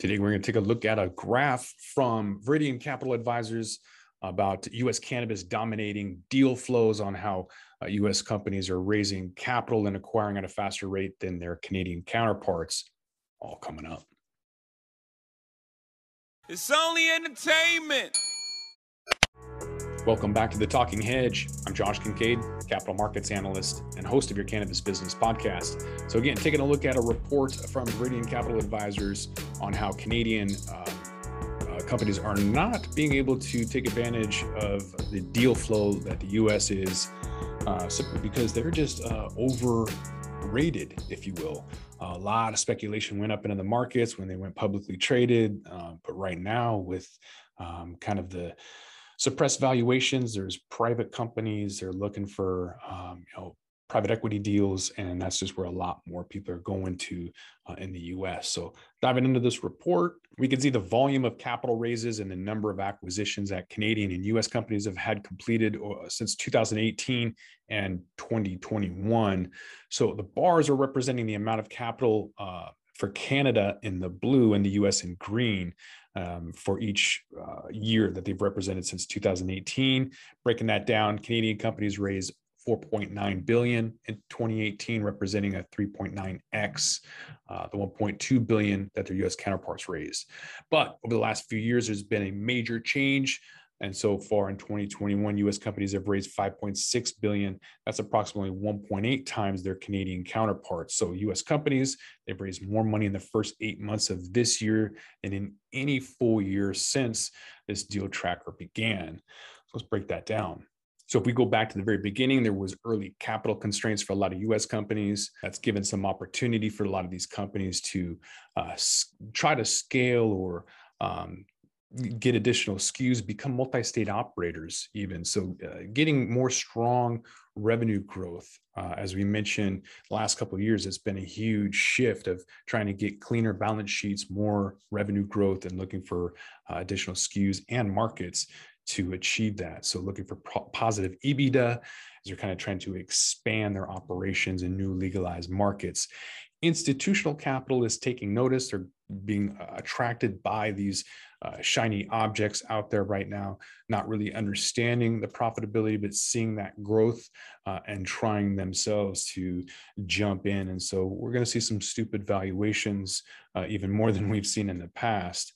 Today, we're going to take a look at a graph from Viridian Capital Advisors about US cannabis dominating deal flows on how uh, US companies are raising capital and acquiring at a faster rate than their Canadian counterparts. All coming up. It's only entertainment. Welcome back to the Talking Hedge. I'm Josh Kincaid, capital markets analyst and host of your cannabis business podcast. So, again, taking a look at a report from Viridian Capital Advisors on how Canadian uh, uh, companies are not being able to take advantage of the deal flow that the US is, uh, simply because they're just uh, overrated, if you will. A lot of speculation went up into the markets when they went publicly traded. Uh, but right now, with um, kind of the suppressed valuations. There's private companies. They're looking for um, you know private equity deals, and that's just where a lot more people are going to uh, in the U.S. So diving into this report, we can see the volume of capital raises and the number of acquisitions that Canadian and U.S. companies have had completed uh, since 2018 and 2021. So the bars are representing the amount of capital. Uh, for Canada in the blue and the US in green um, for each uh, year that they've represented since 2018. Breaking that down, Canadian companies raised 4.9 billion in 2018, representing a 3.9x uh, the 1.2 billion that their U.S. counterparts raised. But over the last few years, there's been a major change. And so far in 2021, US companies have raised 5.6 billion. That's approximately 1.8 times their Canadian counterparts. So US companies, they've raised more money in the first eight months of this year than in any full year since this deal tracker began. So let's break that down. So if we go back to the very beginning, there was early capital constraints for a lot of U.S. companies. That's given some opportunity for a lot of these companies to uh, try to scale or um, get additional SKUs, become multi-state operators even. So uh, getting more strong revenue growth. Uh, as we mentioned, last couple of years, it's been a huge shift of trying to get cleaner balance sheets, more revenue growth, and looking for uh, additional SKUs and markets to achieve that. So looking for pro- positive EBITDA as they're kind of trying to expand their operations in new legalized markets. Institutional capital is taking notice. They're being uh, attracted by these uh, shiny objects out there right now, not really understanding the profitability, but seeing that growth uh, and trying themselves to jump in. And so we're going to see some stupid valuations, uh, even more than we've seen in the past.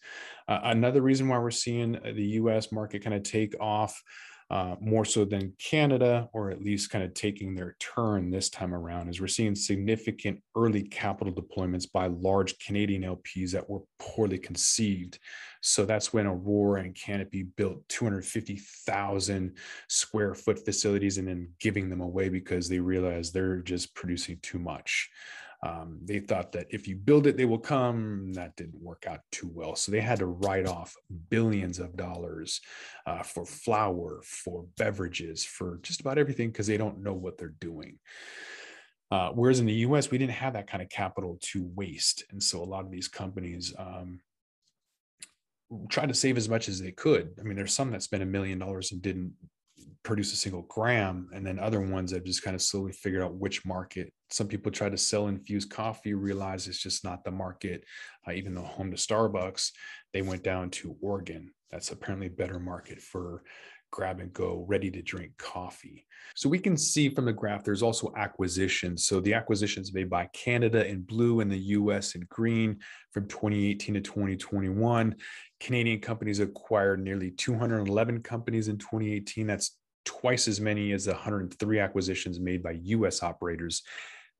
Uh, another reason why we're seeing the US market kind of take off uh, more so than Canada, or at least kind of taking their turn this time around, as we're seeing significant early capital deployments by large Canadian LPs that were poorly conceived. So that's when Aurora and Canopy built 250,000 square foot facilities and then giving them away because they realized they're just producing too much. Um, they thought that if you build it, they will come. That didn't work out too well. So they had to write off billions of dollars uh, for flower, for beverages, for just about everything because they don't know what they're doing. Uh, whereas in the US, we didn't have that kind of capital to waste. And so a lot of these companies um, tried to save as much as they could. I mean, there's some that spent a million dollars and didn't produce a single gram and then other ones that just kind of slowly figured out which market some people try to sell infused coffee realize it's just not the market. Uh, even though home to starbucks they went down to oregon. That's apparently a better market for grab and go ready to drink coffee. So we can see from the graph there's also acquisitions. So the acquisitions made by canada in blue and the us in green from 2018 to 2021 canadian companies acquired nearly 211 companies in 2018 that's twice as many as the 103 acquisitions made by US operators.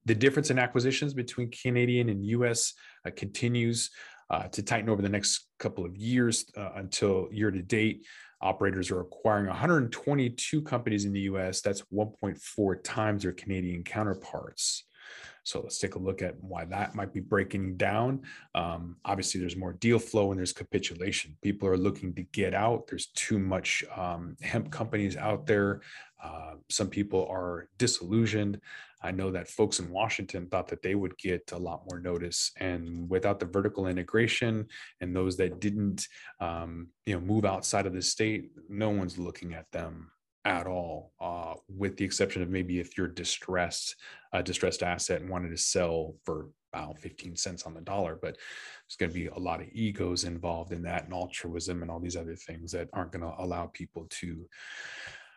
The difference in acquisitions between Canadian and US uh, continues uh, to tighten over the next couple of years uh, until year to date. Operators are acquiring 122 companies in the US. That's 1.4 times their Canadian counterparts. So let's take a look at why that might be breaking down. Um, obviously, there's more deal flow and there's capitulation. People are looking to get out. There's too much um, hemp companies out there. Uh, some people are disillusioned. I know that folks in Washington thought that they would get a lot more notice, and without the vertical integration and those that didn't, um, you know, move outside of the state, no one's looking at them at all, uh, with the exception of maybe if you're distressed, a distressed asset and wanted to sell for about 15 cents on the dollar, but there's going to be a lot of egos involved in that and altruism and all these other things that aren't going to allow people to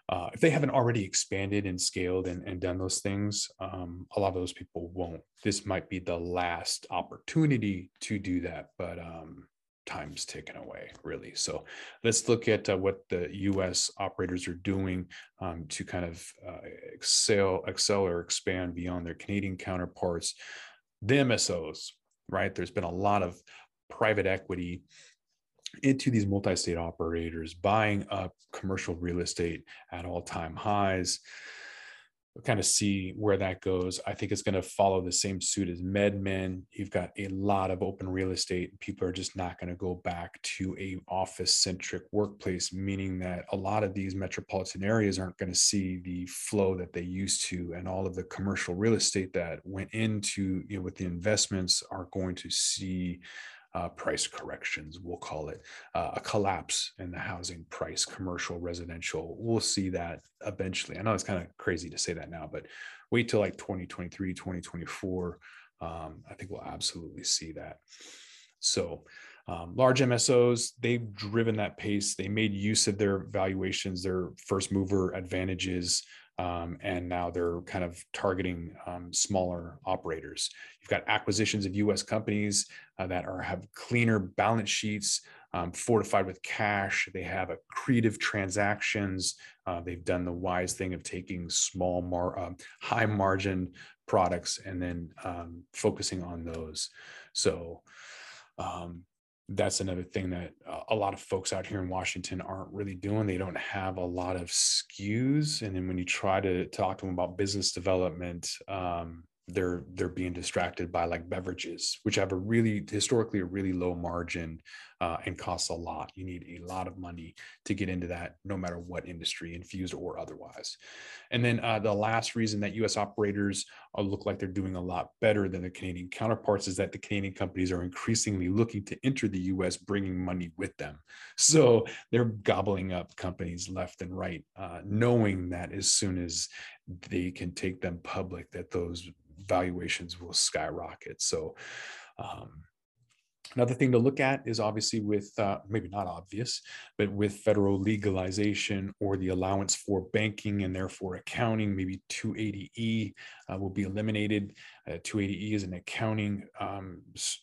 uh, if they haven't already expanded and scaled and, and done those things, um, a lot of those people won't. This might be the last opportunity to do that, but um, time's taken away, really. So let's look at uh, what the U.S. operators are doing um, to kind of uh, excel, excel or expand beyond their Canadian counterparts. The MSOs, right? There's been a lot of private equity into these multi-state operators buying up commercial real estate at all-time highs kind of see where that goes. I think it's going to follow the same suit as medmen you've got a lot of open real estate. People are just not going to go back to a office centric workplace meaning that a lot of these metropolitan areas aren't going to see the flow that they used to and all of the commercial real estate that went into you know with the investments are going to see uh, price corrections, we'll call it uh, a collapse in the housing price, commercial, residential. We'll see that eventually. I know it's kind of crazy to say that now, but wait till like 2023, 2024. Um, I think we'll absolutely see that. So, um, large MSOs, they've driven that pace. They made use of their valuations, their first mover advantages, um, and now they're kind of targeting um, smaller operators. You've got acquisitions of U.S. companies uh, that are have cleaner balance sheets, um, fortified with cash. They have accretive transactions. Uh, they've done the wise thing of taking small, mar- uh, high margin products and then um, focusing on those. So um, that's another thing that a lot of folks out here in Washington aren't really doing. They don't have a lot of SKUs, and then when you try to talk to them about business development, um, they're they're being distracted by like beverages which have a really historically a really low margin uh, and costs a lot. You need a lot of money to get into that no matter what industry infused or otherwise. And then uh, the last reason that us operators uh, look like they're doing a lot better than the canadian counterparts is that the canadian companies are increasingly looking to enter the us bringing money with them. So they're gobbling up companies left and right uh, knowing that as soon as they can take them public that those valuations will skyrocket. So, um, Another thing to look at is obviously with uh, maybe not obvious, but with federal legalization or the allowance for banking and therefore accounting, maybe 280E uh, will be eliminated. Uh, 280E is an accounting um,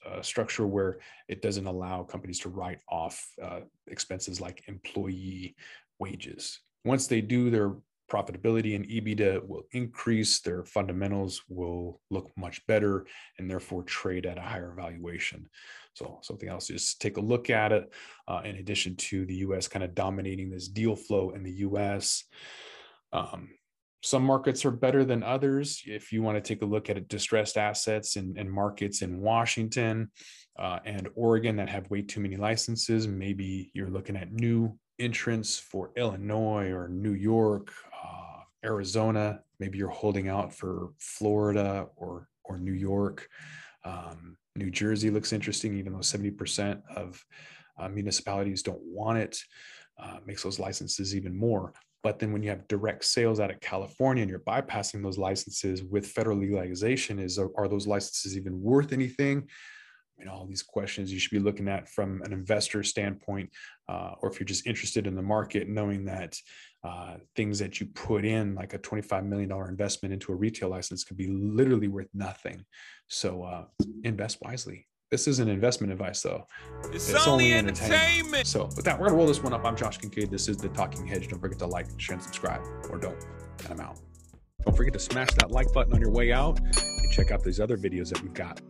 uh, structure where it doesn't allow companies to write off uh, expenses like employee wages. Once they do, their profitability and EBITDA will increase, their fundamentals will look much better, and therefore trade at a higher valuation. So something else, just take a look at it. Uh, in addition to the U.S. kind of dominating this deal flow in the U.S. Um, some markets are better than others. If you want to take a look at distressed assets and, and markets in Washington uh, and Oregon that have way too many licenses, maybe you're looking at new entrants for Illinois or New York, Arizona, maybe you're holding out for Florida or or New York. Um, New Jersey looks interesting, even though 70% of uh, municipalities don't want it. Uh, makes those licenses even more. But then when you have direct sales out of California and you're bypassing those licenses with federal legalization, is are, are those licenses even worth anything? You know all these questions you should be looking at from an investor standpoint uh, or if you're just interested in the market knowing that uh, things that you put in like a $25 million investment into a retail license could be literally worth nothing. So uh, invest wisely. This isn't investment advice though. It's, it's only, only entertainment. entertainment. So with that we're gonna roll this one up. I'm josh kincaid. This is the talking hedge don't forget to like share and subscribe or don't. And i'm out. Don't forget to smash that like button on your way out and check out these other videos that we've got